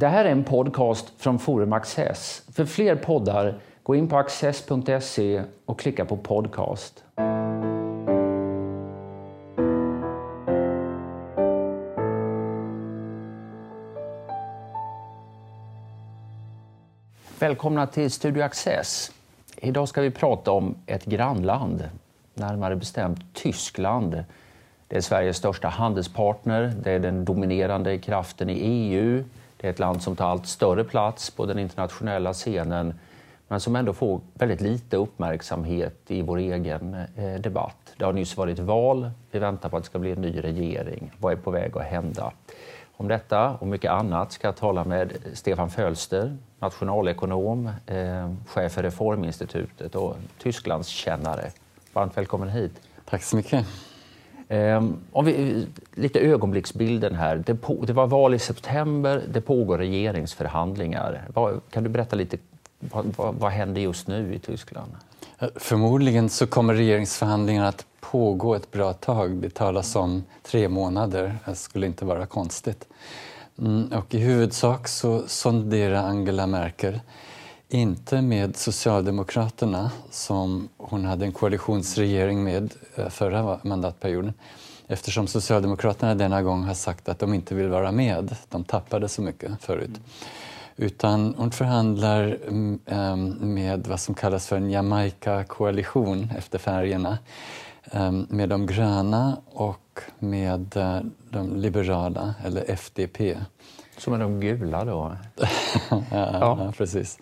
Det här är en podcast från Forum Access. För fler poddar, gå in på access.se och klicka på podcast. Välkomna till Studio Access. Idag ska vi prata om ett grannland, närmare bestämt Tyskland. Det är Sveriges största handelspartner, det är den dominerande kraften i EU, det är ett land som tar allt större plats på den internationella scenen men som ändå får väldigt lite uppmärksamhet i vår egen eh, debatt. Det har nyss varit val, vi väntar på att det ska bli en ny regering. Vad är på väg att hända? Om detta och mycket annat ska jag tala med Stefan Fölster, nationalekonom, eh, chef för Reforminstitutet och Tysklandskännare. Varmt välkommen hit. Tack så mycket. Ehm, om vi, lite ögonblicksbilden här. Det, på, det, var val i september, det pågår regeringsförhandlingar. Vad, kan du berätta lite, vad, vad, vad händer just nu i Tyskland? Eh, förmodligen så kommer regeringsförhandlingarna att pågå ett bra tag. Det talas om tre månader, det skulle inte vara konstigt. Mm, och I huvudsak så sonderar Angela Merkel inte med Socialdemokraterna som hon hade en koalitionsregering med eh, förra mandatperioden eftersom Socialdemokraterna denna gång har sagt att de inte vill vara med. De tappade så mycket förut. Utan hon förhandlar mm, ehm, med vad som kallas för en Jamaica-koalition efter färgerna ehm, med de gröna och med eh, de liberala, eller FDP. Som är de gula då? ja, ja. precis.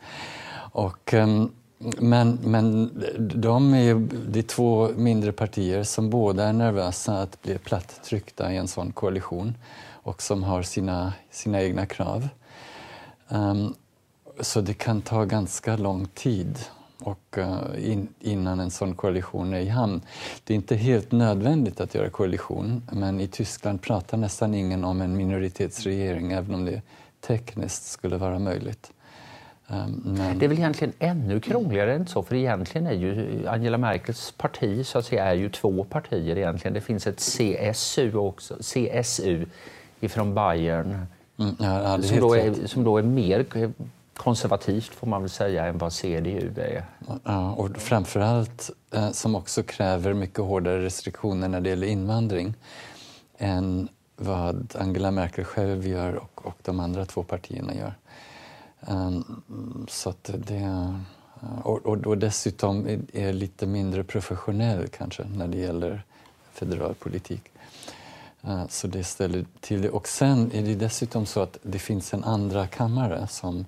Och, ehm, men, men de är ju de två mindre partier som båda är nervösa att bli plattryckta i en sån koalition och som har sina, sina egna krav. Um, så det kan ta ganska lång tid och, uh, in, innan en sån koalition är i hamn. Det är inte helt nödvändigt att göra koalition men i Tyskland pratar nästan ingen om en minoritetsregering även om det tekniskt skulle vara möjligt. Um, men... Det är väl egentligen ännu krångligare än så, för egentligen är ju Angela Merkels parti så att säga, är ju två partier egentligen. Det finns ett CSU också, CSU ifrån Bayern mm, ja, som, då är, som då är mer konservativt får man väl säga än vad CDU är. Ja, och framförallt eh, som också kräver mycket hårdare restriktioner när det gäller invandring än vad Angela Merkel själv gör och, och de andra två partierna gör. Eh, så att det... Eh, och, och, och dessutom är, lite mindre professionell kanske när det gäller federal politik. Eh, så det ställer till det. Och sen är det dessutom så att det finns en andra kammare som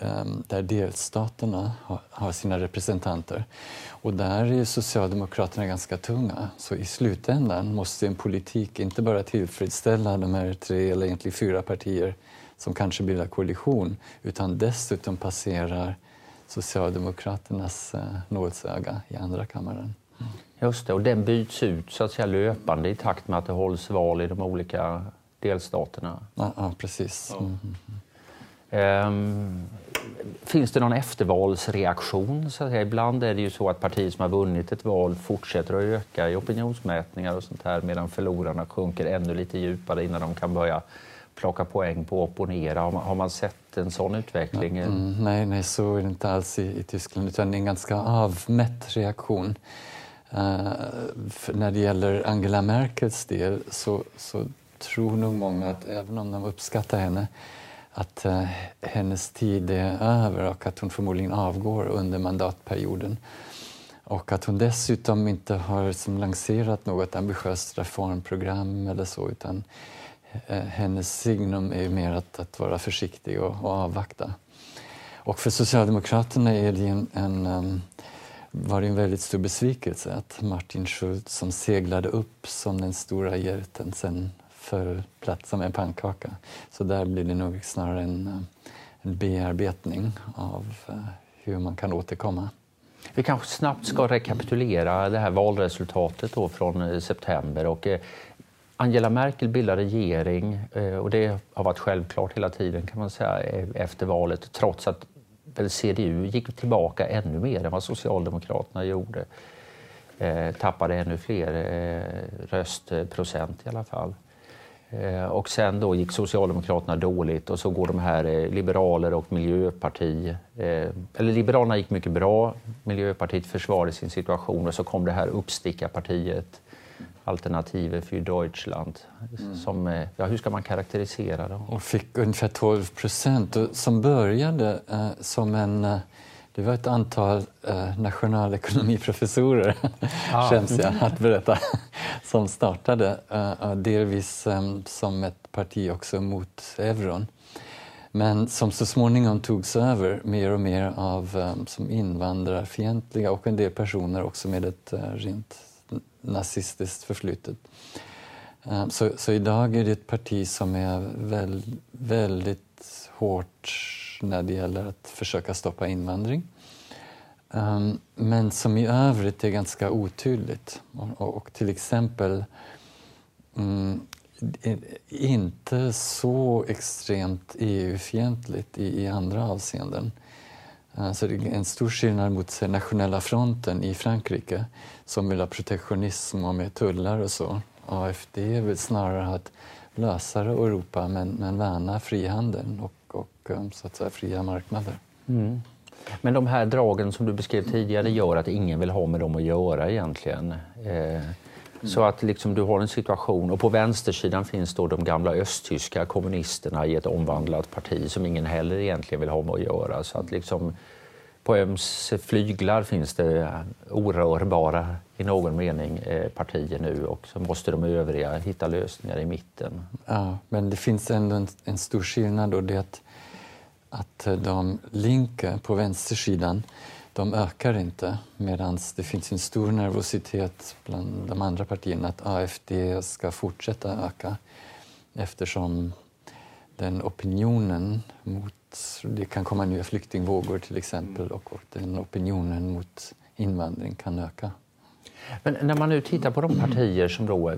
ehm, där delstaterna har, har, sina representanter. Och där är Socialdemokraterna ganska tunga. Så i slutändan måste en politik inte bara tillfredsställa de här tre, eller egentligen fyra partier som kanske bildar koalition utan dessutom passerar Socialdemokraternas eh, nålsöga i andra kammaren. Mm. Just det, och den byts ut så att säga löpande i takt med att det hålls val i de olika delstaterna. Ja, ja precis. Mm. Um, finns det någon eftervalsreaktion? Så att säga? Ibland är det ju så att partier som har vunnit ett val fortsätter att öka i opinionsmätningar och sånt här medan förlorarna sjunker ännu lite djupare innan de kan börja plocka poäng på att opponera. Har man, sett en sån utveckling? Mm, nej, nej, så är det inte alls i, i Tyskland utan det är en ganska avmätt reaktion. Uh, när det gäller Angela Merkels del så, så tror nog många att även om de uppskattar henne att uh, hennes tid är över och att hon förmodligen avgår under mandatperioden. Och att hon dessutom inte har som lanserat något ambitiöst reformprogram eller så utan Eh, hennes signum är mer att, att vara försiktig och, och, avvakta. Och för Socialdemokraterna är det en, en, um, var det en väldigt stor besvikelse att Martin Schulz som seglade upp som den stora hjälten sen föll platt som en pannkaka. Så där blir det nog snarare en, eh, en bearbetning av uh, hur man kan återkomma. Vi kanske snabbt ska rekapitulera det här valresultatet då från september. Och Angela Merkel bildar regering eh, och det har varit självklart hela tiden kan man säga e- efter valet trots att väl CDU gick tillbaka ännu mer än vad Socialdemokraterna gjorde. Eh, tappade ännu fler eh, röstprocent i alla fall. Och sen då gick Socialdemokraterna dåligt och så går de här Liberaler och Miljöparti, eller Liberalerna gick mycket bra, Miljöpartiet försvarade sin situation och så kom det här uppstickarpartiet Alternative för Deutschland. Mm. Som, ja, hur ska man karaktärisera det? Och fick ungefär 12 procent som började eh, som en det var ett antal eh, nationalekonomiprofessorer, ah. skäms jag att berätta, som startade eh, delvis eh, som ett parti också mot euron. Men som så småningom togs över mer och mer av eh, som invandrarfientliga och en del personer också med ett eh, rent nazistiskt förflutet. Eh, så, så, idag är det ett parti som är väl, väldigt hårt när det gäller att försöka stoppa invandring. Eh, men som i övrigt är ganska otydligt. Och, och till exempel mm, inte så extremt EU-fientligt i, i, andra avseenden. Så det är en stor skillnad mot Nationella fronten i Frankrike som vill ha protektionism och med tullar och så. AFD vill snarare ha ett lösare Europa men, men värna frihandeln och, och eh, så att säga, fria marknader. Mm. Men de här dragen som du beskrev tidigare gör att ingen vill ha med dem att göra egentligen. Eh, så att liksom du har en situation, och på vänstersidan finns då de gamla östtyska kommunisterna i ett omvandlat parti som ingen heller egentligen vill ha med att göra. Så att liksom, på ömse flyglar finns det orörbara, i någon mening, eh, partier nu och så måste de övriga hitta lösningar i mitten. Ja, men det finns ändå en, en stor skillnad och det är att att de linker på vänstersidan de ökar inte medan det finns en stor nervositet bland de andra partierna att AFD ska fortsätta öka eftersom den opinionen mot, det kan komma nya flyktingvågor till exempel och, och den opinionen mot invandring kan öka. Men när man nu tittar på de partier som då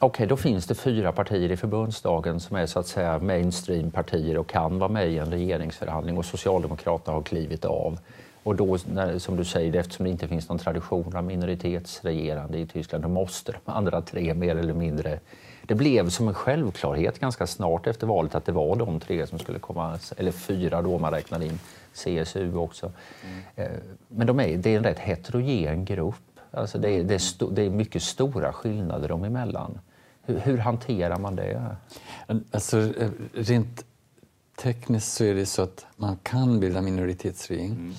Okej, okay, då finns det fyra partier i förbundsdagen som är så att säga mainstream-partier och kan vara med i en regeringsförhandling och Socialdemokraterna har klivit av. Och då, när, som du säger, eftersom det inte finns någon tradition av minoritetsregerande i Tyskland, då måste de andra tre mer eller mindre... Det blev som en självklarhet ganska snart efter valet att det var de tre som skulle komma, eller fyra då man räknar in CSU också. Mm. Eh, men de är, det är en rätt heterogen grupp. Alltså det, är, det, är sto, det är mycket stora skillnader dem emellan. Hur, hur hanterar man det? Alltså, eh, rent tekniskt så är det så att man kan bilda minoritetsregering. Mm.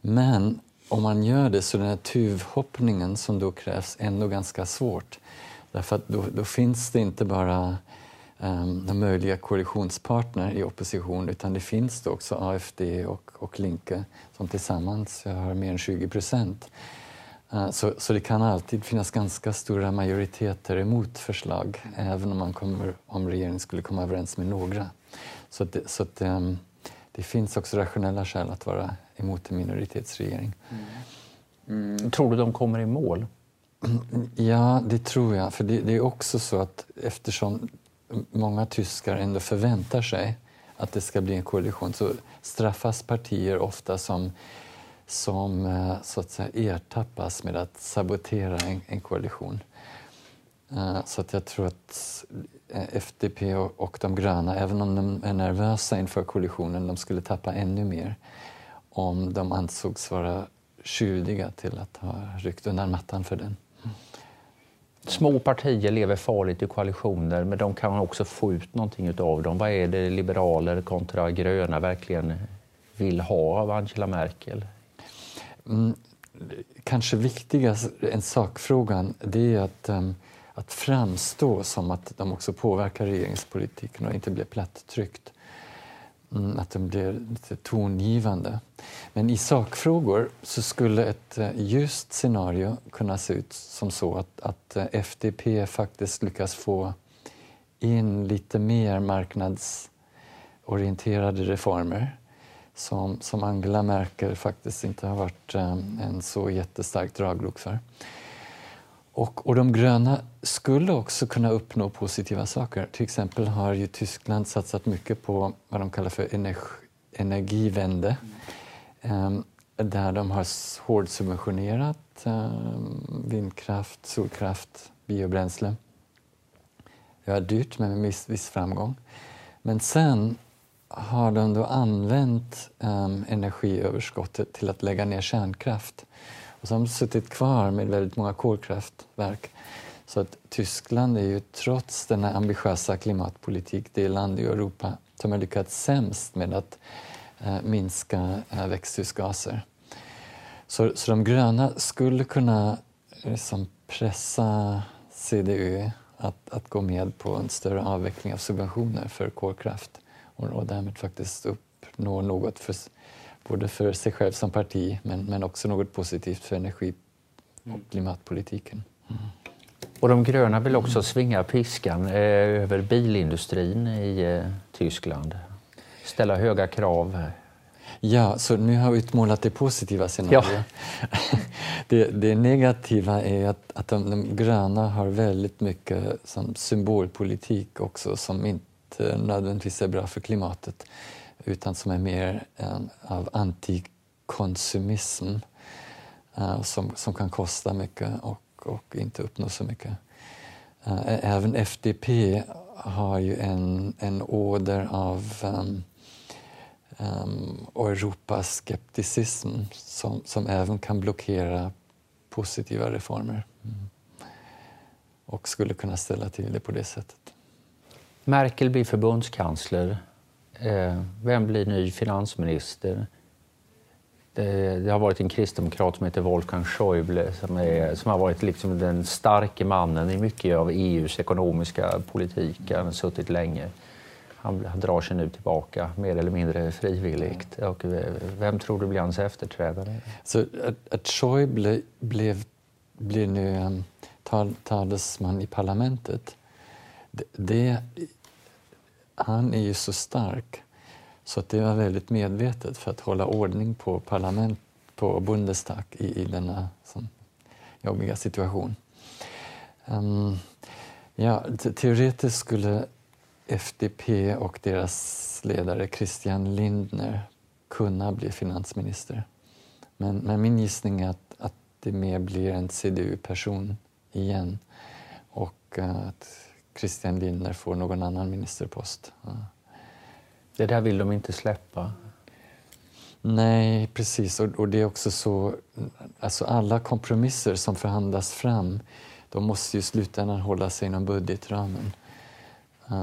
Men om man gör det så är den här tuvhoppningen som då krävs ändå ganska svårt. Därför att då, då finns det inte bara um, de möjliga koalitionspartner i opposition utan det finns då också AFD och, och Linke som tillsammans har mer än 20 procent. Eh, så, så det kan alltid finnas ganska stora majoriteter emot förslag även om, man kommer, om regeringen skulle komma överens med några. Så, det, så det, ehm, det finns också rationella skäl att vara emot en minoritetsregering. Mm. Mm. Tror du de kommer i mål? Ja, det tror jag. För det, det, är också så att eftersom många tyskar ändå förväntar sig att det ska bli en koalition så straffas partier ofta som som eh, så att säga ertappas med att sabotera en, en koalition. Eh, så att jag tror att eh, FDP FDP och de gröna, även om de är nervösa inför koalitionen, de skulle tappa ännu mer om de ansågs vara skyldiga till att ha ryckt undan mattan för den. Små partier lever farligt i koalitioner men de kan också få ut någonting av dem. Vad är det liberaler kontra gröna verkligen vill ha av Angela Merkel? Mm, kanske viktigast än sakfrågan det är att, um, att framstå som att de också påverkar regeringspolitiken och inte blir plattryckt. Mm, att de blir lite tongivande. Men i sakfrågor så skulle ett uh, ljust scenario kunna se ut som så att, att eh, uh, FDP faktiskt lyckas få in lite mer marknadsorienterade reformer som, som Angela Merkel faktiskt inte har varit eh, en så jättestark draglok för. Och, och de gröna skulle också kunna uppnå positiva saker. Till exempel har ju Tyskland satsat mycket på vad de kallar för energi, energivände. Um, där de har hårdsubventionerat um, vindkraft, solkraft, biobränsle. Det var dyrt men med viss, viss framgång. Men sen har de då använt um, energiöverskottet till att lägga ner kärnkraft. Och så har de suttit kvar med väldigt många kolkraftverk. Så att Tyskland är ju trots denna ambitiösa klimatpolitik det land i Europa som har lyckats sämst med att uh, minska uh, växthusgaser. Så, så de gröna skulle kunna liksom, pressa CDU att, att gå med på en större avveckling av subventioner för kolkraft och, och därmed faktiskt uppnå något för, både för sig själv som parti men, men också något positivt för energi och klimatpolitiken. Mm. Och de gröna vill också svinga piskan eh, över bilindustrin i eh, Tyskland. Ställa höga krav. Ja, så nu har vi utmålat det positiva scenariot. Ja. det, det, negativa är att, att de, de, gröna har väldigt mycket som symbolpolitik också som inte Eh, nödvändigtvis är bra för klimatet utan som är mer en, av antikonsumism uh, som, som kan kosta mycket och, och inte uppnå så mycket. Uh, även FDP har ju en, en åder av um, um, Europaskepticism som, som även kan blockera positiva reformer. Mm. Och skulle kunna ställa till det på det sättet. Merkel blir förbundskansler. Eh, vem blir ny finansminister? Det, det, har varit en kristdemokrat som heter Wolfgang Schäuble som, är, som har varit liksom den starke mannen i mycket av EUs ekonomiska politik. Han har suttit länge. Han, han drar sig nu tillbaka mer eller mindre frivilligt. Och eh, vem tror du blir hans efterträdare? Så att, att Schäuble blev, blir nu um, tal, talesman i parlamentet, det, det, han är ju så stark så att det var väldigt medvetet för att hålla ordning på parlament, på Bundestag i, i denna sån, jobbiga situation. Um, ja, teoretiskt skulle FDP och deras ledare Christian Lindner kunna bli finansminister. Men, men min gissning är att, att det mer blir en CDU-person igen och att Christian Lindner får någon annan ministerpost. Ja. Det där vill de inte släppa? Nej, precis. Och, och, det är också så, alltså alla kompromisser som förhandlas fram, de måste ju i slutändan hålla sig inom budgetramen.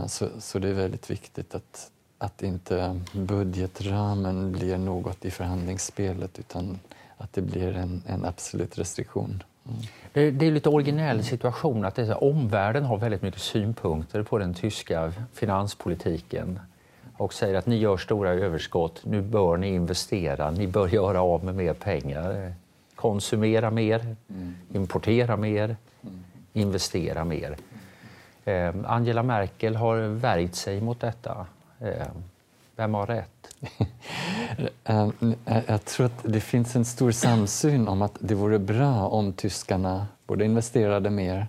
Så, så det är väldigt viktigt att, att inte budgetramen blir något i förhandlingsspelet utan att det blir en, en absolut restriktion. Det, det, är lite originell situation att det är, omvärlden har väldigt mycket synpunkter på den tyska finanspolitiken och säger att ni gör stora överskott, nu bör ni investera, ni bör göra av med mer pengar, konsumera mer, mm. importera mer, mm. investera mer. Eh, Angela Merkel har värjt sig mot detta. Vem har rätt? Eh, eh, jag tror att det finns en stor samsyn om att det vore bra om tyskarna både investerade mer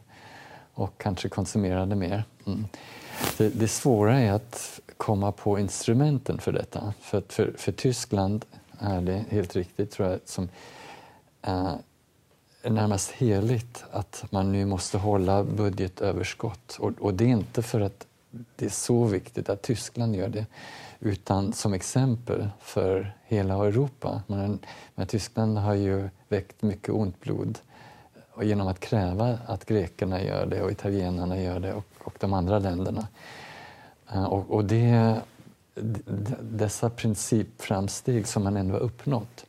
och kanske konsumerade mer. Mm. Det, det svåra är att komma på instrumenten för detta. För, för, för Tyskland är det helt riktigt, tror jag, som uh, närmast heligt att man nu måste hålla budgetöverskott. Och, och, det är inte för att det är så viktigt att Tyskland gör det utan som exempel för hela Europa. Men, men Tyskland har ju väckt mycket ont blod och genom att kräva att grekerna gör det och italienarna gör det och, och de andra länderna. Eh, och, och det, dessa principframsteg som man ändå har uppnått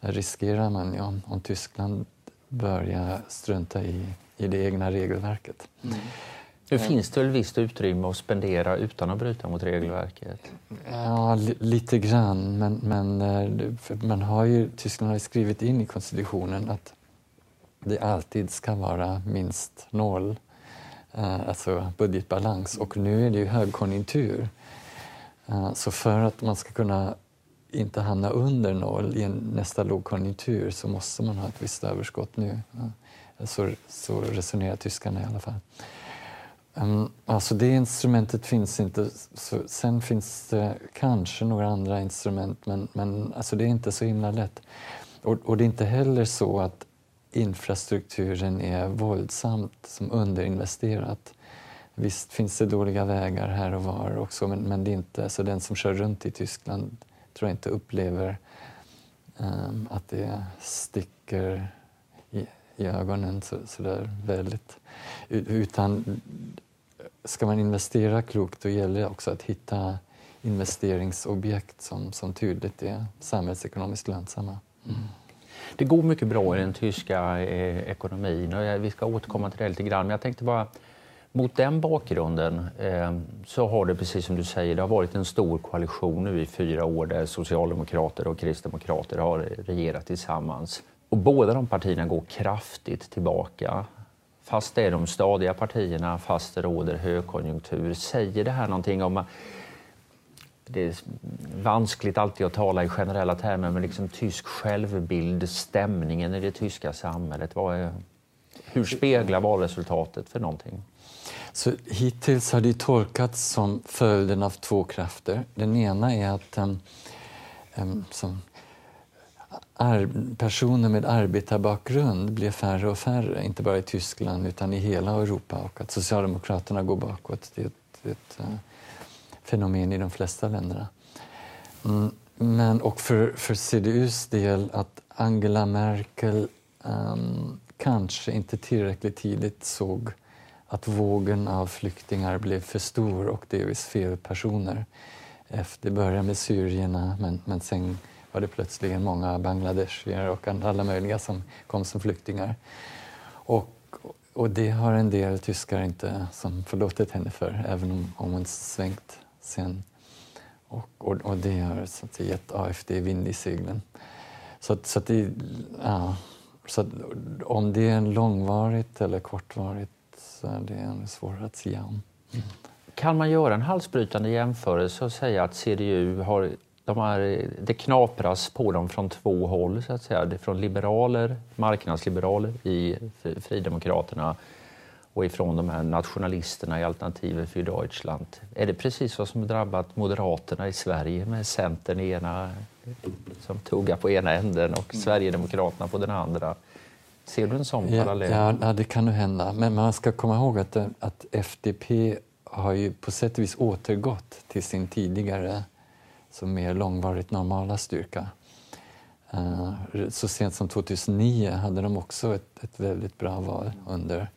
riskerar man ja, om Tyskland börjar strunta i, i det egna regelverket. Mm. Nu finns det väl visst utrymme att spendera utan att bryta mot regelverket? Ja, li lite grann. Men, men eh, man har ju, Tyskland har ju skrivit in i konstitutionen att det alltid ska vara minst noll, eh, alltså budgetbalans. Och nu är det ju högkonjunktur. Eh, så för att man ska kunna inte hamna under noll i nästa lågkonjunktur så måste man ha ett visst överskott nu. Så, så resonerar tyskarna i alla fall. Um, alltså det instrumentet finns inte. Så, sen finns det kanske några andra instrument men, men alltså det är inte så himla lätt. Och, och det är inte heller så att infrastrukturen är våldsamt som underinvesterat. Visst finns det dåliga vägar här och var också men, men det är inte, så den som kör runt i Tyskland tror jag inte upplever um, att det sticker i, ögonen så, så där väldigt. Utan ska man investera klokt då gäller det också att hitta investeringsobjekt som, som tydligt är samhällsekonomiskt lönsamma. Mm. Det går mycket bra i den tyska eh, ekonomin och eh, vi ska återkomma till det lite grann. Men jag tänkte bara, mot den bakgrunden eh, så har det precis som du säger, det har varit en stor koalition nu i fyra år där socialdemokrater och kristdemokrater har regerat tillsammans. Och båda de partierna går kraftigt tillbaka. Fast det är de stadiga partierna, fast det råder högkonjunktur. Säger det här någonting om det är vanskligt alltid att tala i generella termer, men liksom tysk självbild, stämningen i det tyska samhället. Vad är, hur speglar valresultatet för någonting? Så hittills har det tolkats som följden av två krafter. Den ena är att um, um, som personer med arbetarbakgrund blir färre och färre, inte bara i Tyskland utan i hela Europa och att Socialdemokraterna går bakåt. Det är ett, ett uh, fenomen i de flesta länderna. Mm, men, och för, för CDUs del att Angela Merkel um, kanske inte tillräckligt tidigt såg att vågen av flyktingar blev för stor och delvis fel personer. Det började med syrierna men, men sen var det plötsligen många bangladeshier och alla möjliga som kom som flyktingar. Och, och det har en del tyskar inte som förlåtit henne för, även om, om hon svängt sen. Och, och, och det har så att gett AFD vind i seglen. Så, så, att det, ja, så om det är långvarigt eller kortvarigt så är det svårare att säga om. Mm. Kan man göra en halsbrytande jämförelse och säga att CDU har de är, det knapras på dem från två håll, så att säga. Från liberaler, marknadsliberaler i Fridemokraterna och ifrån de här nationalisterna i Alternativet för Deutschland. Är det precis vad som drabbat Moderaterna i Sverige med Centern ena, som tuggar på ena änden och. Sverigedemokraterna på den andra? Ser du en sån ja, parallell? Ja, det kan nog hända. Men man ska komma ihåg att, att FDP har ju på sätt och vis återgått till sin tidigare som mer långvarigt normala styrka. Eh, så sent som 2009 hade de också ett, ett väldigt bra val under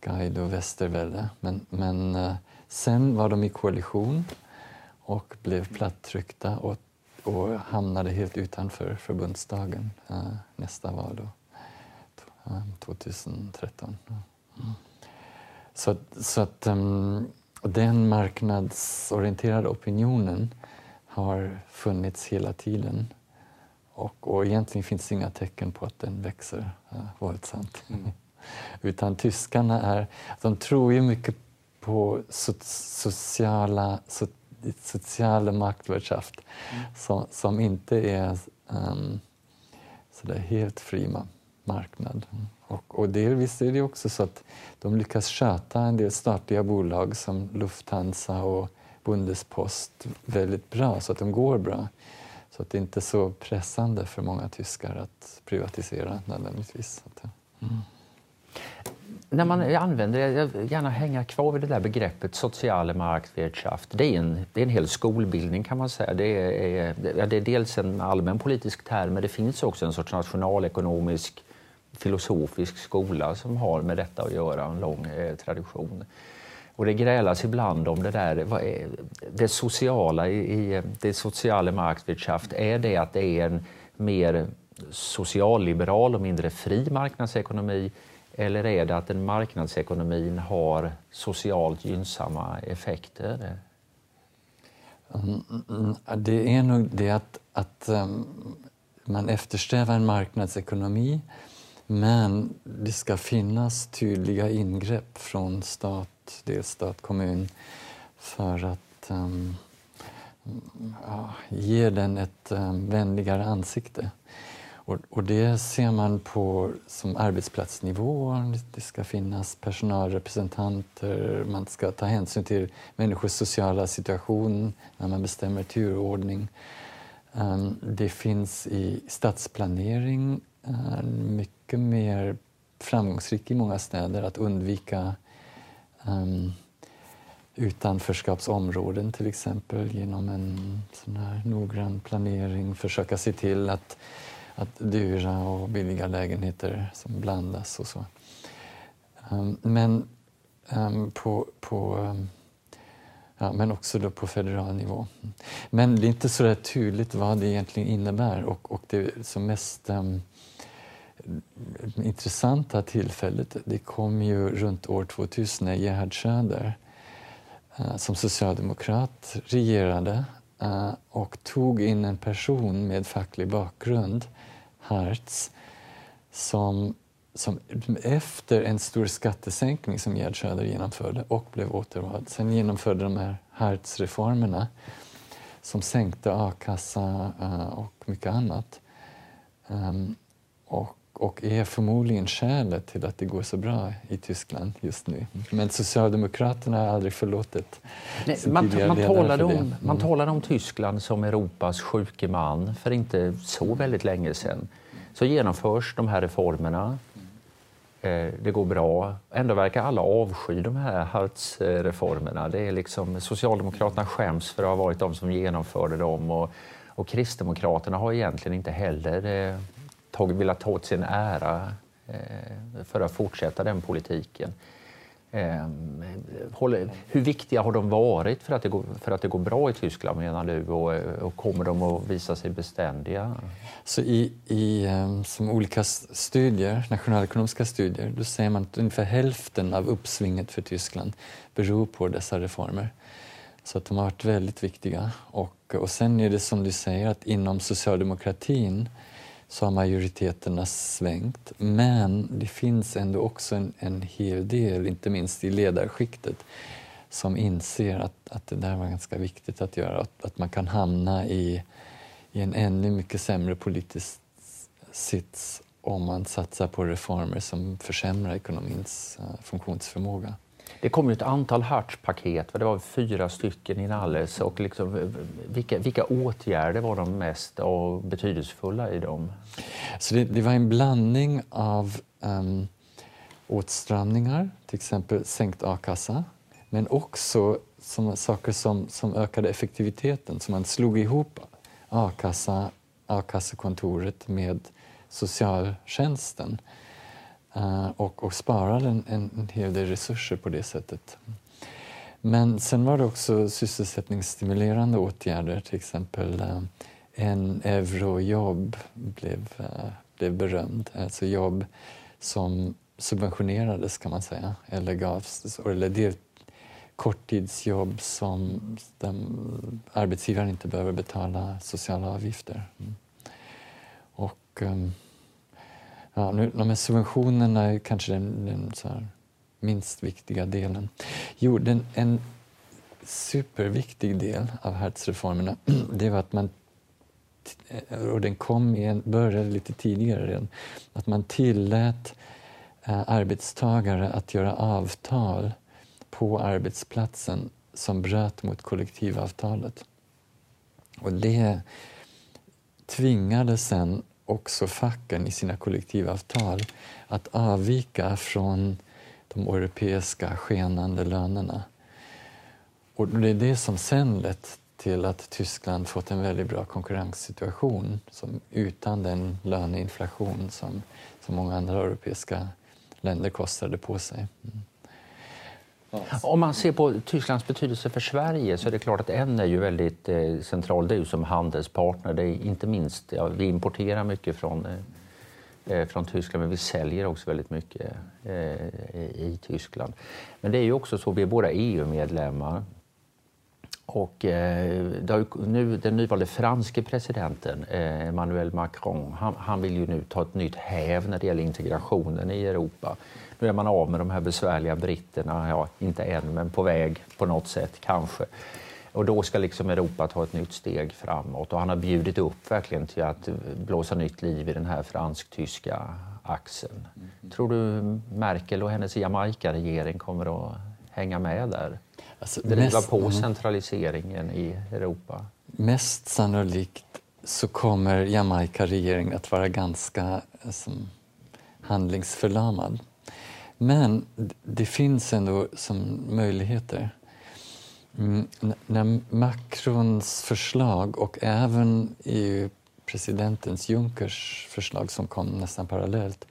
Guido Westerwelle. Men, men eh, sen var de i koalition och blev plattryckta och, och hamnade helt utanför förbundsdagen eh, nästa val. Då. 2013. Mm. Så, så att um, den marknadsorienterade opinionen har funnits hela tiden. Och, och egentligen finns det inga tecken på att den växer uh, våldsamt. Mm. Utan tyskarna är, de tror ju mycket på so sociala, so, sociala maktwirtschaft mm. som, som inte är um, sådär helt fri marknad. Och, och delvis är det också så att de lyckas sköta en del statliga bolag som Lufthansa och Bundespost väldigt bra, så att de går bra. Så att det inte så pressande för många tyskar att privatisera nödvändigtvis. Eh, mm. När man använder jag vill gärna hänga kvar vid det där begreppet sociale Marktwirtschaft. Det är, en, det är en hel skolbildning kan man säga. Det är, det är dels en allmän politisk term men det finns också en sorts nationalekonomisk filosofisk skola som har med detta att göra, en lång eh, tradition. Och det grälas ibland om det där, vad är, det sociala i, det sociala Marktwirtschaft, är det att det är en mer socialliberal och mindre fri marknadsekonomi? Eller är det att den marknadsekonomin har socialt gynnsamma effekter? Mm, det är nog det att, att um, man eftersträvar en marknadsekonomi men det ska finnas tydliga ingrepp från stat, delstat, kommun för att um, ja, ge den ett um, vänligare ansikte. Och, och, det ser man på som arbetsplatsnivå. Det ska finnas personalrepresentanter, man ska ta hänsyn till människors sociala situation när man bestämmer turordning. Um, det finns i stadsplanering uh, mycket mer framgångsrik i många städer att undvika um, utanförskapsområden till exempel genom en sån här noggrann planering försöka se till att, att dyra och billiga lägenheter som blandas och så. Um, men um, på, på um, Ja, men också då på federal nivå. Men det är inte så tydligt vad det egentligen innebär och, och det som mest um, intressanta tillfället det kom ju runt år 2000 när Gerhard Schröder eh, som socialdemokrat regerade eh, och tog in en person med facklig bakgrund, Hertz, som som efter en stor skattesänkning som Gerhard Söder genomförde och blev återvald, sen genomförde de här Hertz-reformerna som sänkte a-kassa eh, och mycket annat. Ehm, och, och är förmodligen skälet till att det går så bra i Tyskland just nu. Men Socialdemokraterna har aldrig förlåtit Nej, man, man, talade om, mm. man talade om Tyskland som Europas sjuke man för inte så väldigt länge sedan. Så genomförs de här reformerna Eh, det går bra. Ändå verkar alla avsky de här Hertz-reformerna. Det är liksom, Socialdemokraterna skäms för att ha varit de som genomförde dem och, och Kristdemokraterna har egentligen inte heller eh, tagit, velat ta åt sin ära eh, för att fortsätta den politiken. Ehm, hur viktiga har de varit för att det går, för att det går bra i Tyskland menar du och, och kommer de att visa sig beständiga? Så i, i ehm, som olika studier, nationalekonomiska studier, då säger man att ungefär hälften av uppsvinget för Tyskland beror på dessa reformer. Så att de har varit väldigt viktiga. Och, och sen är det som du säger att inom socialdemokratin så har majoriteterna svängt. Men det finns ändå också en, en hel del, inte minst i ledarskiktet, som inser att, att det där var ganska viktigt att göra. Att, att man kan hamna i, i en ännu mycket sämre politisk sits om man satsar på reformer som försämrar ekonomins eh, funktionsförmåga. Det kom ju ett antal Hertz-paket, det var fyra stycken inalles. Och liksom, vilka, vilka åtgärder var de mest betydelsefulla i dem? Så det, det var en blandning av um, åtstramningar, till exempel sänkt a-kassa, men också som, saker som, som ökade effektiviteten. Så man slog ihop a-kassa, a-kassekontoret med socialtjänsten uh, Eh, och, och sparade en, en hel del resurser på det sättet. Men sen var det också sysselsättningsstimulerande åtgärder, till exempel eh, en eurojobb blev, eh, blev berömd, alltså jobb som subventionerades kan man säga, eller gavs, eller del, korttidsjobb som den, arbetsgivaren inte behöver betala sociala avgifter. Mm. Och ehm, Ja, nu, de här subventionerna är kanske den, den så här, minst viktiga delen. Jo, den, en superviktig del av Hertzreformerna det var att man eh, och den kom igen, började lite tidigare redan, att man tillät eh, arbetstagare att göra avtal på arbetsplatsen som bröt mot kollektivavtalet. Och det tvingade sen också facken i sina kollektivavtal att avvika från de europeiska skenande lönerna. Och det är det som sen lett till att Tyskland fått en väldigt bra konkurrenssituation som utan den löneinflation som, som många andra europeiska länder kostade på sig. Mm. Om man ser på Tysklands betydelse för Sverige så är det klart att en är ju väldigt eh, central. Det är ju som handelspartner. Det är inte minst, ja, vi importerar mycket från, eh, eh från Tyskland men vi säljer också väldigt mycket eh, i Tyskland. Men det är ju också så, vi är båda EU-medlemmar. Och eh, nu, den nyvalde franske presidenten eh, Emmanuel Macron, han, han, vill ju nu ta ett nytt häv när det gäller integrationen i Europa. Nu är man av med de här besvärliga britterna, ja, inte än, men på väg på något sätt kanske. Och då ska liksom Europa ta ett nytt steg framåt och han har bjudit upp verkligen till att blåsa nytt liv i den här fransk-tyska axeln. Mm. Tror du Merkel och hennes Jamaica-regering kommer att hänga med där? Alltså, Driva på mm. centraliseringen i Europa? Mest sannolikt så kommer Jamaica-regeringen att vara ganska alltså, handlingsförlamad. Men det finns ändå som möjligheter. Mm, när Macrons förslag och även EU-presidentens Junckers förslag som kom nästan parallellt,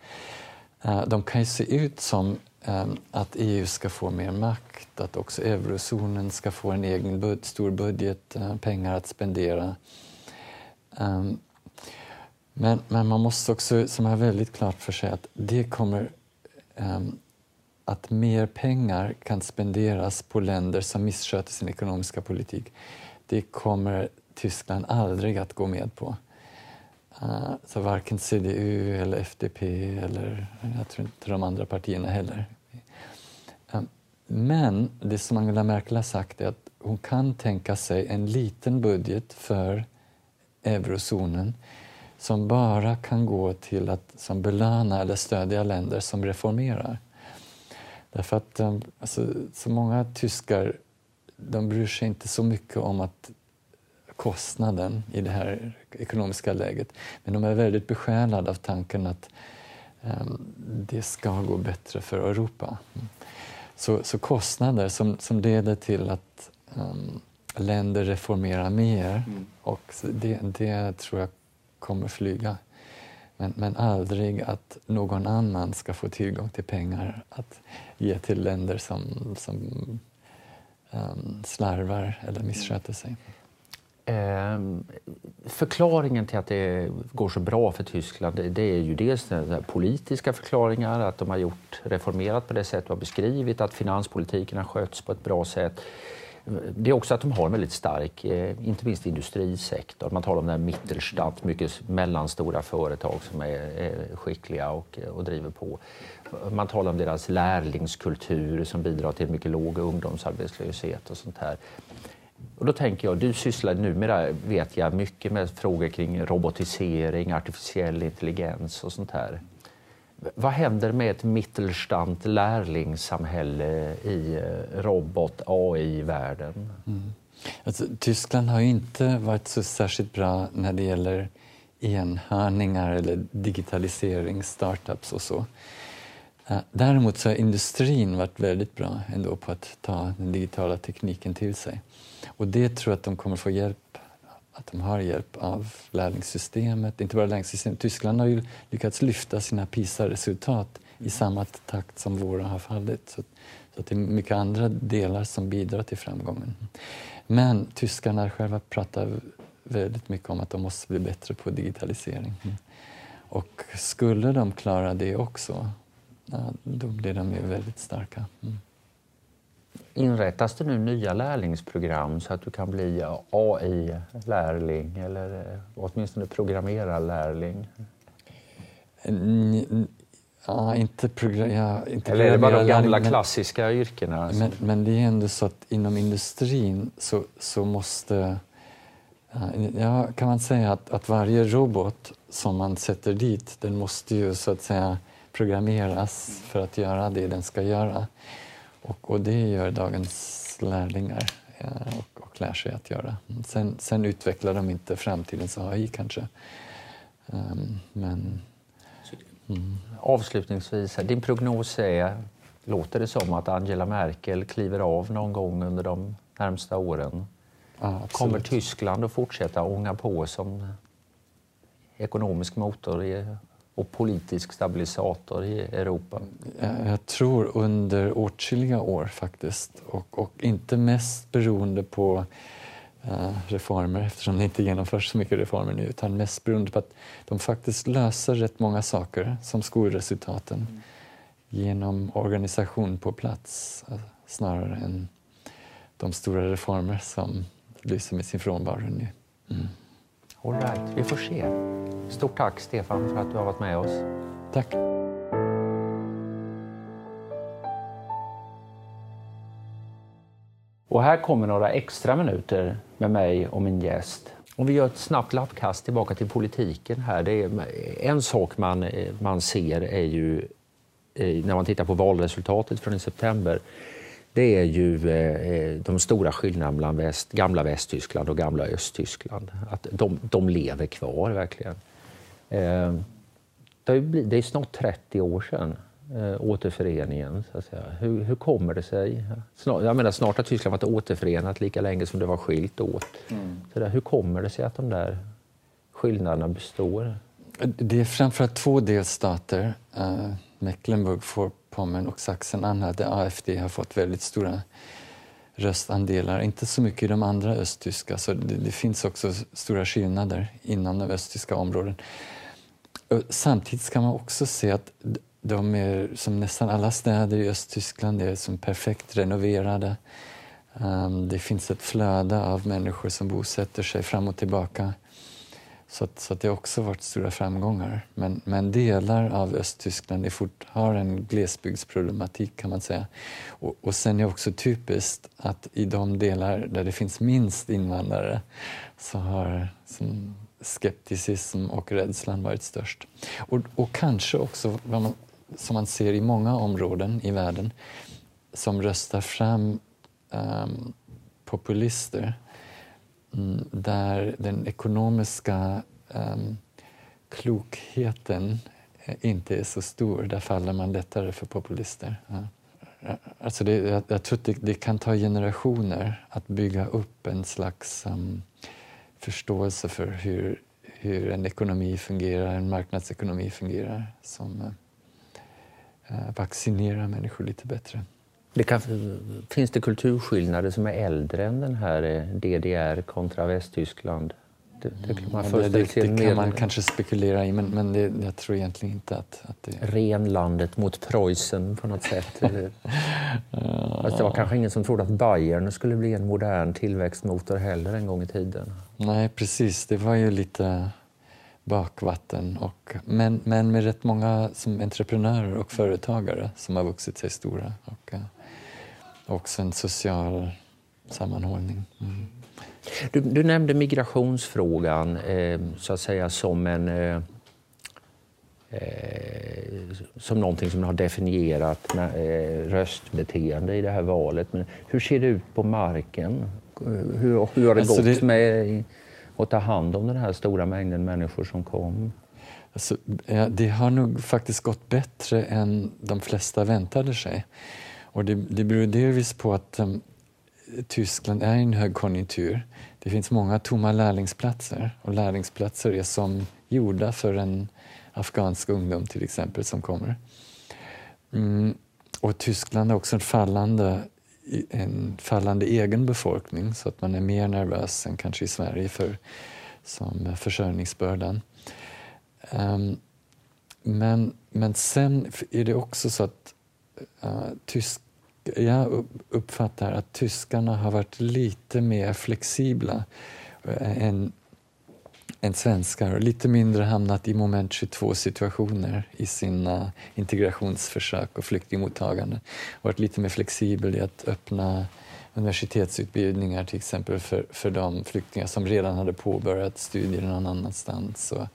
eh, de kan ju se ut som Ehm, att EU ska få mer makt, att också eurozonen ska få en egen bud stor budget, eh, pengar att spendera. Ehm, men, men man måste också som är väldigt klart för sig att det kommer ehm, att mer pengar kan spenderas på länder som missköter sin ekonomiska politik. Det kommer Tyskland aldrig att gå med på. Eh, så varken CDU eller FDP eller jag tror inte de andra partierna heller. Eh, men det som Angela Merkel har sagt är att hon kan tänka sig en liten budget för eurozonen som bara kan gå till att som belöna eller stödja länder som reformerar. Därför att eh, alltså, så många tyskar de bryr sig inte så mycket om att kostnaden i det här ekonomiska läget. Men de är väldigt besjälade av tanken att um, det ska gå bättre för Europa. Så, så kostnader som, som leder till att um, länder reformerar mer, mm. och det, det tror jag kommer flyga. Men, men aldrig att någon annan ska få tillgång till pengar att ge till länder som, som um, slarvar eller missköter sig. Eh, förklaringen till att det går så bra för Tyskland det, det är ju dels den politiska förklaringar, att de har gjort reformerat på det sätt du har beskrivit, att finanspolitiken har skötts på ett bra sätt. Det är också att de har en väldigt stark, eh, inte minst industrisektor. Man talar om den Mittelstadt, mycket mellanstora företag som är eh, skickliga och, och driver på. Man talar om deras lärlingskultur som bidrar till mycket låg ungdomsarbetslöshet och sånt här. Och då tänker jag, du sysslar numera, vet jag, mycket med frågor kring robotisering, artificiell intelligens och sånt här. Vad händer med ett Mittelstand lärlingssamhälle i eh, robot AI-världen? Mm. Alltså, Tyskland har inte varit så särskilt bra när det gäller enhörningar eller digitalisering, startups och så. Eh, däremot så har industrin varit väldigt bra ändå på att ta den digitala tekniken till sig. Och det tror jag att de kommer få hjälp att de har hjälp av lärlingssystemet. Inte bara lärlingssystemet. Tyskland har ju lyckats lyfta sina PISA-resultat i samma takt som våra har fallit. Så, så det är mycket andra delar som bidrar till framgången. Men tyskarna själva pratar väldigt mycket om att de måste bli bättre på digitalisering. Mm. Och skulle de klara det också, ja, då blir de ju väldigt starka. Mm. Inrättas det nu nya lärlingsprogram så att du kan bli AI-lärling eller eh, åtminstone programmerarlärling? Ja, inte program, ja, inte Eller är det bara de gamla men, klassiska yrkena? Men, men, det är ändå så att inom industrin så, så måste... Ja, kan man säga att, att varje robot som man sätter dit, den måste ju så att säga programmeras för att göra det den ska göra. Och, och det gör dagens lärlingar och, och lär sig att göra. Sen, sen utvecklar de inte framtidens AI kanske. Um, men, mm. Avslutningsvis, din prognos är, låter det som att Angela Merkel kliver av någon gång under de närmsta åren? Ja, Kommer Tyskland att fortsätta ånga på som ekonomisk motor i och politisk stabilisator i Europa? Eh, jag tror under åtskilliga år faktiskt och, och inte mest beroende på eh, reformer eftersom det inte genomförs så mycket reformer nu utan mest beroende på att de faktiskt löser rätt många saker som skolresultaten mm. genom organisation på plats eh, snarare än de stora reformer som lyser med sin frånvaro nu. Mm. All right, vi får se. Stort tack Stefan för att du har varit med oss. Tack. Och här kommer några extra minuter med mig och min gäst. Om vi gör ett snabbt lappkast tillbaka till politiken här. Det är, en sak man, man ser är ju eh, när man tittar på valresultatet från i september det är ju eh, de stora skillnaderna mellan väst, gamla Västtyskland och gamla Östtyskland. Att de, de lever kvar verkligen. Eh, det är snart 30 år sedan eh, återföreningen. Så att säga. Hur, hur kommer det sig? Snart, jag menar, snart har Tyskland varit återförenat lika länge som det var skilt åt. Mm. Så där, hur kommer det sig att de där skillnaderna består? Det är framförallt två delstater, uh, Mecklenburg-Vorpommern och Sachsen-Anhalt, där AFD har fått väldigt stora röstandelar. Inte så mycket i de andra östtyska, så det, det finns också stora skillnader inom de östtyska områden. Samtidigt ska man också se att de är, som nästan alla städer i Östtyskland, är som perfekt renoverade. Um, det finns ett flöde av människor som bosätter sig fram och tillbaka. Så, att, så att det har också varit stora framgångar. Men, men delar av Östtyskland är fort, har en glesbygdsproblematik kan man säga. Och, och sen är det också typiskt att i de delar där det finns minst invandrare så har som, skepticism och rädslan varit störst. Och, och kanske också, man, som man ser i många områden i världen, som röstar fram um, populister Mm, där den ekonomiska um, klokheten eh, inte är så stor, där faller man lättare för populister. Ja. Alltså det, jag, jag tror att det, det, kan ta generationer att bygga upp en slags um, förståelse för hur, hur en ekonomi fungerar, en marknadsekonomi fungerar som uh, vaccinerar människor lite bättre. Det kan, finns det kulturskillnader som är äldre än den här eh, DDR kontra Västtyskland? Det, det, kan man, det, det, det kan man kanske spekulera i, men, men det, jag tror egentligen inte att, att det... Renlandet mot Preussen på något sätt. Eller? Fast det var kanske ingen som trodde att Bayern skulle bli en modern tillväxtmotor heller en gång i tiden. Nej, precis. Det var ju lite bakvatten. Och, men, men med rätt många som entreprenörer och företagare som har vuxit sig stora. Och, och eh, också en social sammanhållning. Mm. Du, du, nämnde migrationsfrågan eh, så att säga som en eh, eh, som någonting som har definierat eh, röstbeteende i det här valet. Men hur ser det ut på marken? Hur, hur har det alltså gått det... med att ta hand om den här stora mängden människor som kom? Alltså, det har nog faktiskt gått bättre än de flesta väntade sig. Och det, det beror delvis på att um, Tyskland är i en högkonjunktur. Det finns många tomma lärlingsplatser och lärlingsplatser är som gjorda för en afghansk ungdom till exempel som kommer. Mm. Och Tyskland har också en fallande, en fallande egen befolkning så att man är mer nervös än kanske i Sverige för som försörjningsbördan. Um, men, men sen är det också så att uh, tysk jag uppfattar att tyskarna har varit lite mer flexibla eh, än, än svenskar och lite mindre hamnat i moment 22-situationer i sina integrationsförsök och flyktingmottagande. Varit lite mer flexibel i att öppna universitetsutbildningar till exempel för, för de flyktingar som redan hade påbörjat studier någon annanstans. Och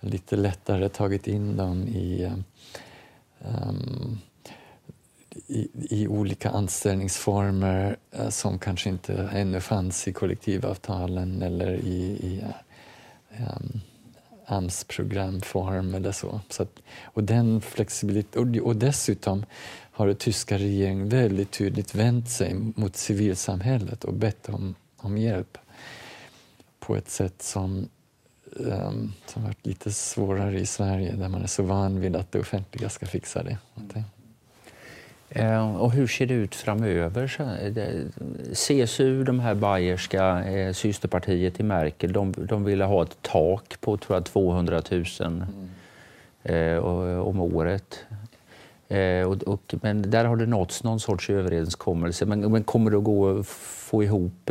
lite lättare tagit in dem i um, i, i, olika anställningsformer eh, som kanske inte ännu fanns i kollektivavtalen eller i, i um, AMS-programform eller så. så att, och, den flexibilitet, och, och dessutom har den tyska regeringen väldigt tydligt vänt sig mot civilsamhället och bett om, om hjälp på ett sätt som um, som varit lite svårare i Sverige där man är så van vid att det offentliga ska fixa det. Mm. Eh, och hur ser det ut framöver? CSU, de här bayerska eh, systerpartiet i Merkel, de, de ville ha ett tak på tror jag, 200 000 mm. eh, om året. Eh, och, och, men där har det nåtts någon sorts överenskommelse. Men, men kommer det att gå att få ihop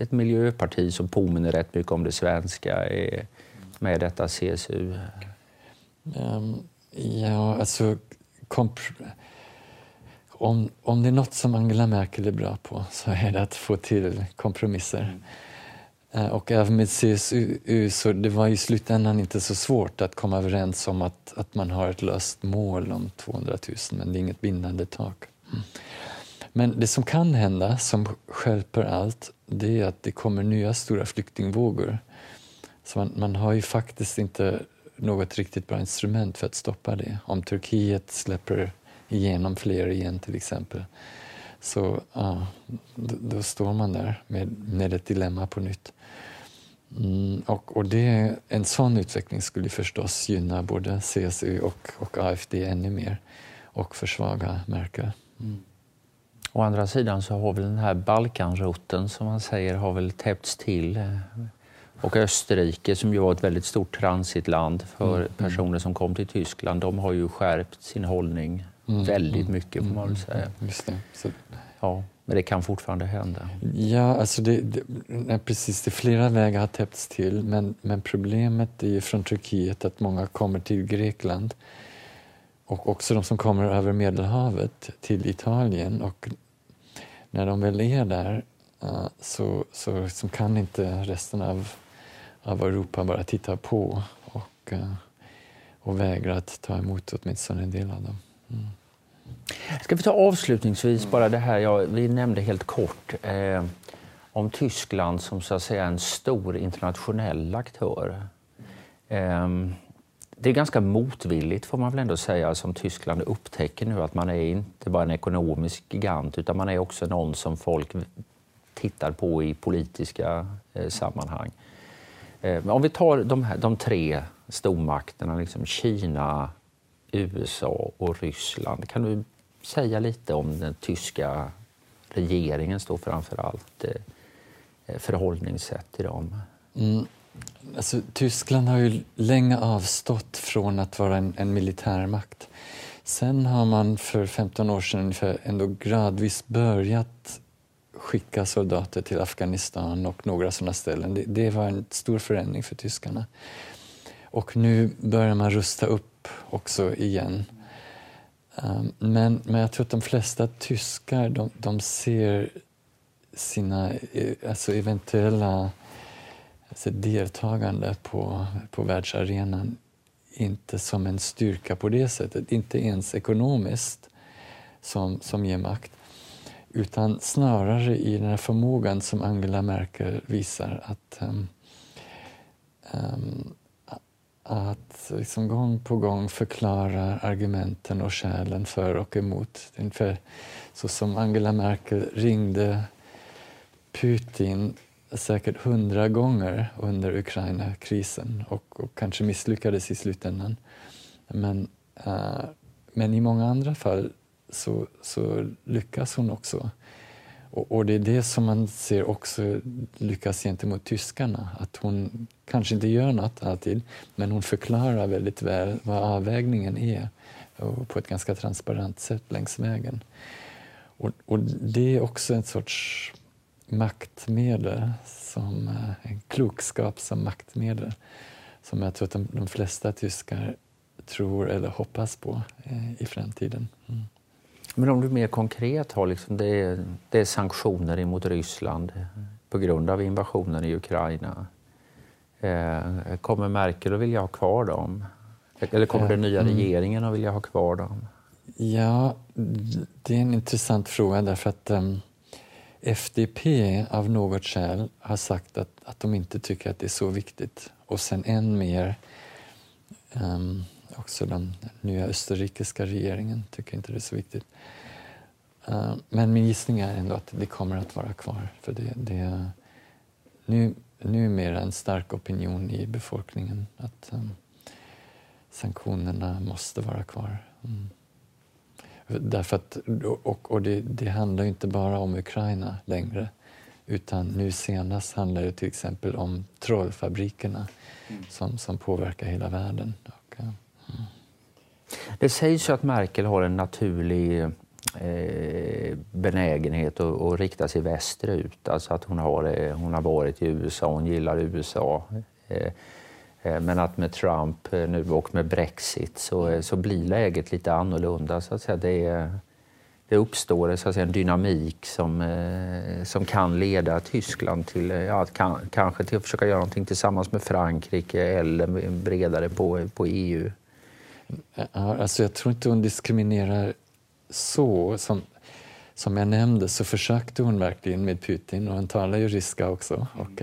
ett miljöparti som påminner rätt mycket om det svenska eh, med detta CSU? Ehm, ja, alltså om, om det är något som Angela Merkel är bra på så är det att få till kompromisser. Mm. Och även med CSU så det var i slutändan inte så svårt att komma överens om att, att man har ett löst mål om 200 000 men det är inget bindande tak. Mm. Men det som kan hända, som skälper allt, det är att det kommer nya stora flyktingvågor. Så man, man har ju faktiskt inte något riktigt bra instrument för att stoppa det. Om Turkiet släpper igenom fler igen till exempel så ja, då, då, står man där med, med ett dilemma på nytt. Mm, och, och det, en sån utveckling skulle förstås gynna både CSU och, och AFD ännu mer och försvaga Merkel. Mm. Å andra sidan så har väl den här Balkanrutten som man säger har väl täppts till. Eh, och Österrike som ju var ett väldigt stort transitland för mm. personer som kom till Tyskland, de har ju skärpt sin hållning mm. väldigt mm. mycket får man väl säga. Just det. Så... Ja, men det kan fortfarande hända. Ja, alltså det, det, precis. Det flera vägar har täppts till men, men problemet är ju från Turkiet att många kommer till Grekland och också de som kommer över Medelhavet till Italien. Och när de väl är där uh, så, så, så kan inte resten av, av Europa bara titta på och, uh, och vägra att ta emot åtminstone en del av dem. Mm. Ska vi ta avslutningsvis bara det här, ja, vi nämnde helt kort eh, om Tyskland som så att säga en stor internationell aktör. Eh, det är ganska motvilligt får man väl ändå säga som Tyskland upptäcker nu att man är inte bara en ekonomisk gigant utan man är också någon som folk tittar på i politiska eh, sammanhang. Eh, om vi tar de, här, de tre stormakterna, liksom Kina, USA och Ryssland. Kan du säga lite om den tyska regeringens då framför allt eh, förhållningssätt till dem? Mm. Alltså, Tyskland har ju länge avstått från att vara en, en militärmakt. Sen har man för 15 år sedan ungefär ändå gradvis börjat skicka soldater till Afghanistan och några sådana ställen. Det, det, var en stor förändring för tyskarna. Och nu börjar man rusta upp också igen. Um, men, men jag tror att de flesta tyskar de, de ser sina eh, alltså eventuella alltså deltagande på, på världsarenan inte som en styrka på det sättet, inte ens ekonomiskt som, som ger makt utan snarare i den här förmågan som Angela Merkel visar att, um, um, att liksom gång på gång förklara argumenten och skälen för och emot. Ungefär så som Angela Merkel ringde Putin säkert hundra gånger under Ukraina-krisen och, och, kanske misslyckades i slutändan. Men, uh, men i många andra fall så, så lyckas hon också. Och, och, det är det som man ser också lyckas gentemot tyskarna. Att hon kanske inte gör något alltid, men hon förklarar väldigt väl vad avvägningen är och på ett ganska transparent sätt längs vägen. Och, och det är också en sorts maktmedel, som, eh, en klokskap som maktmedel som jag tror att de, de flesta tyskar tror eller hoppas på eh, i framtiden. Mm. Men om du mer konkret har, liksom, det, är, det är sanktioner emot Ryssland på grund av invasionen i Ukraina. Eh, kommer Merkel att vilja ha kvar dem? Eller kommer den nya mm. regeringen att vilja ha kvar dem? Ja, det är en intressant fråga därför att um, FDP av något skäl har sagt att, att de inte tycker att det är så viktigt. Och sen än mer um, också den nya österrikiska regeringen tycker inte det är så viktigt. Uh, men min gissning är ändå att det kommer att vara kvar. För det, det nu, numera en stark opinion i befolkningen att um, sanktionerna måste vara kvar. Mm. Därför att, och, och det, det, handlar inte bara om Ukraina längre utan nu senast handlar det till exempel om trollfabrikerna mm. som, som påverkar hela världen. Det sägs ju att Merkel har en naturlig eh, benägenhet att, att, rikta sig västerut. Alltså att hon har, eh, hon har varit i USA, hon gillar USA. Eh, eh men att med Trump eh, nu och med Brexit så, så blir läget lite annorlunda. Så att säga. Det, det uppstår så att säga, en dynamik som, som kan leda Tyskland till ja, kan, kanske till att försöka göra någonting tillsammans med Frankrike eller bredare på, på EU alltså jag tror inte hon diskriminerar så. Som, som jag nämnde så försökte hon verkligen med Putin och hon talar ju ryska också. Och,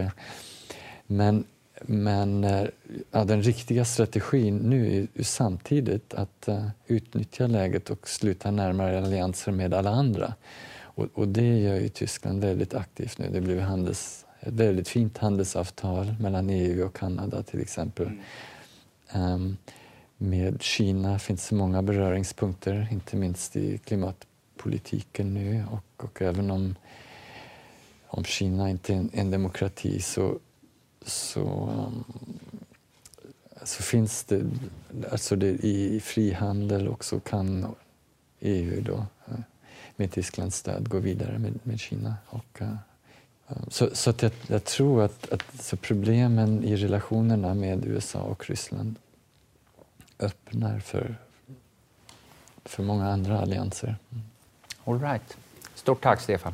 men men eh, ja, den riktiga strategin nu är samtidigt att uh, utnyttja läget och sluta närmare allianser med alla andra. Och, och det gör ju Tyskland väldigt aktivt nu. Det blev handels, ett väldigt fint handelsavtal mellan EU och Kanada till exempel. Mm. Um, med Kina finns många beröringspunkter, inte minst i klimatpolitiken nu och, och även om, om Kina inte är en, en demokrati så så, så finns det, alltså det, i frihandel också kan EU då med Tysklands stöd gå vidare med, med Kina. Och, uh, så så att jag, jag, tror att, att så problemen i relationerna med USA och Ryssland öppnar för, för många andra allianser. Mm. All right. Stort tack, Stefan.